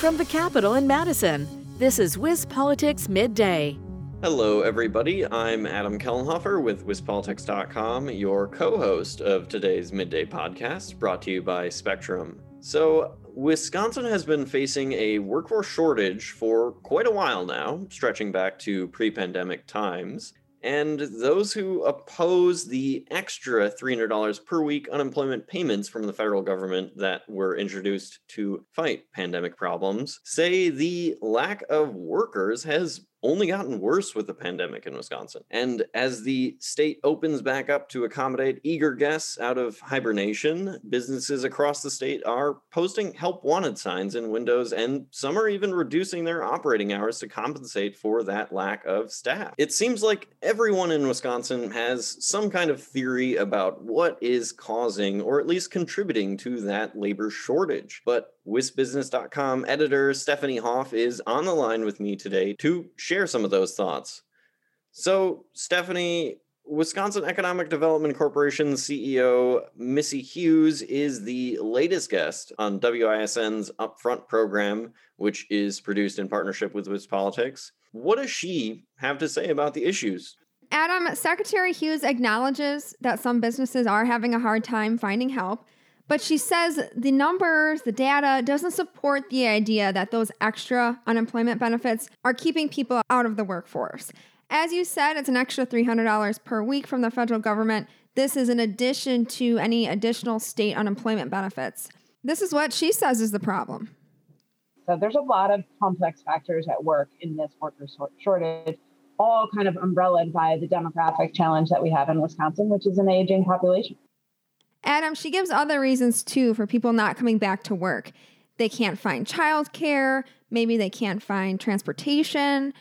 From the Capitol in Madison, this is WisPolitics Midday. Hello, everybody. I'm Adam Kellenhofer with WisPolitics.com, your co host of today's Midday podcast, brought to you by Spectrum. So, Wisconsin has been facing a workforce shortage for quite a while now, stretching back to pre pandemic times. And those who oppose the extra $300 per week unemployment payments from the federal government that were introduced to fight pandemic problems say the lack of workers has only gotten worse with the pandemic in Wisconsin. And as the state opens back up to accommodate eager guests out of hibernation, businesses across the state are posting help wanted signs in windows, and some are even reducing their operating hours to compensate for that lack of staff. It seems like everyone in Wisconsin has some kind of theory about what is causing or at least contributing to that labor shortage. But WisBusiness.com editor Stephanie Hoff is on the line with me today to share some of those thoughts. So, Stephanie, Wisconsin Economic Development Corporation CEO Missy Hughes is the latest guest on WISN's Upfront program, which is produced in partnership with WisPolitics. What does she have to say about the issues? Adam, Secretary Hughes acknowledges that some businesses are having a hard time finding help. But she says the numbers, the data doesn't support the idea that those extra unemployment benefits are keeping people out of the workforce. As you said, it's an extra $300 per week from the federal government. This is in addition to any additional state unemployment benefits. This is what she says is the problem. So there's a lot of complex factors at work in this worker shortage, all kind of umbrellaed by the demographic challenge that we have in Wisconsin, which is an aging population. Adam, she gives other reasons too for people not coming back to work. They can't find childcare, maybe they can't find transportation.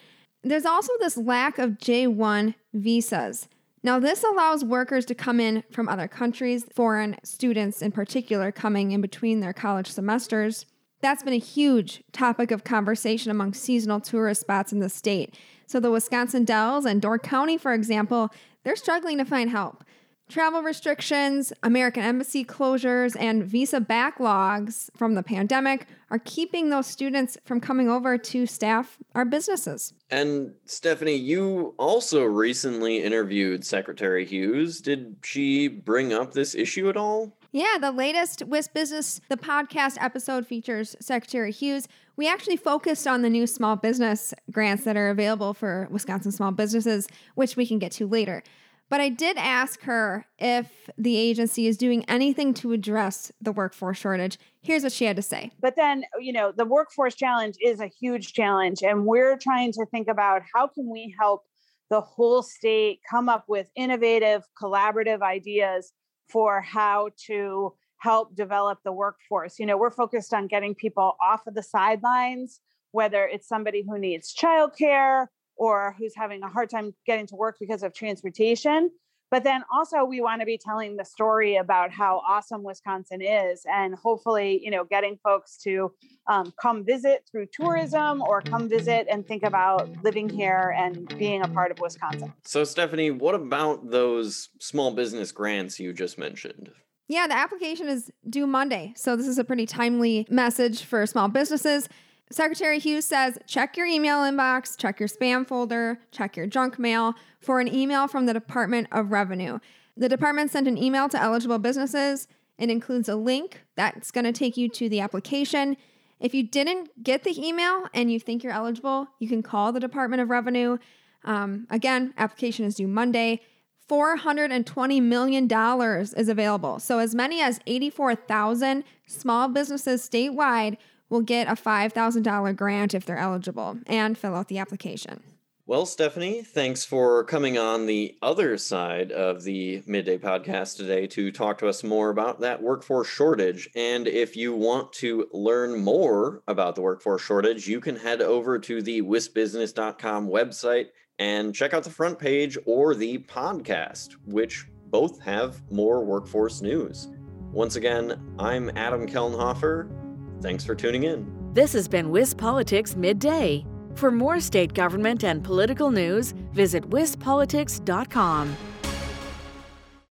There's also this lack of J1 visas. Now, this allows workers to come in from other countries, foreign students in particular, coming in between their college semesters. That's been a huge topic of conversation among seasonal tourist spots in the state. So, the Wisconsin Dells and Door County, for example, they're struggling to find help. Travel restrictions, American embassy closures, and visa backlogs from the pandemic are keeping those students from coming over to staff our businesses. And Stephanie, you also recently interviewed Secretary Hughes. Did she bring up this issue at all? Yeah, the latest WisBusiness, the podcast episode features Secretary Hughes. We actually focused on the new small business grants that are available for Wisconsin small businesses, which we can get to later. But I did ask her if the agency is doing anything to address the workforce shortage. Here's what she had to say. But then, you know, the workforce challenge is a huge challenge. And we're trying to think about how can we help the whole state come up with innovative, collaborative ideas for how to help develop the workforce. You know, we're focused on getting people off of the sidelines, whether it's somebody who needs childcare or who's having a hard time getting to work because of transportation. But then also we want to be telling the story about how awesome Wisconsin is and hopefully, you know, getting folks to um, come visit through tourism or come visit and think about living here and being a part of Wisconsin. So Stephanie, what about those small business grants you just mentioned? Yeah, the application is due Monday. So this is a pretty timely message for small businesses. Secretary Hughes says check your email inbox, check your spam folder, check your junk mail for an email from the Department of Revenue. The department sent an email to eligible businesses. It includes a link that's going to take you to the application. If you didn't get the email and you think you're eligible, you can call the Department of Revenue. Um, again, application is due Monday. $420 million is available. So, as many as 84,000 small businesses statewide will get a $5,000 grant if they're eligible and fill out the application. Well, Stephanie, thanks for coming on the other side of the midday podcast today to talk to us more about that workforce shortage. And if you want to learn more about the workforce shortage, you can head over to the wisbusiness.com website and check out the front page or the podcast, which both have more workforce news. Once again, I'm Adam Kellenhofer. Thanks for tuning in. This has been WisPolitics Midday. For more state government and political news, visit wispolitics.com.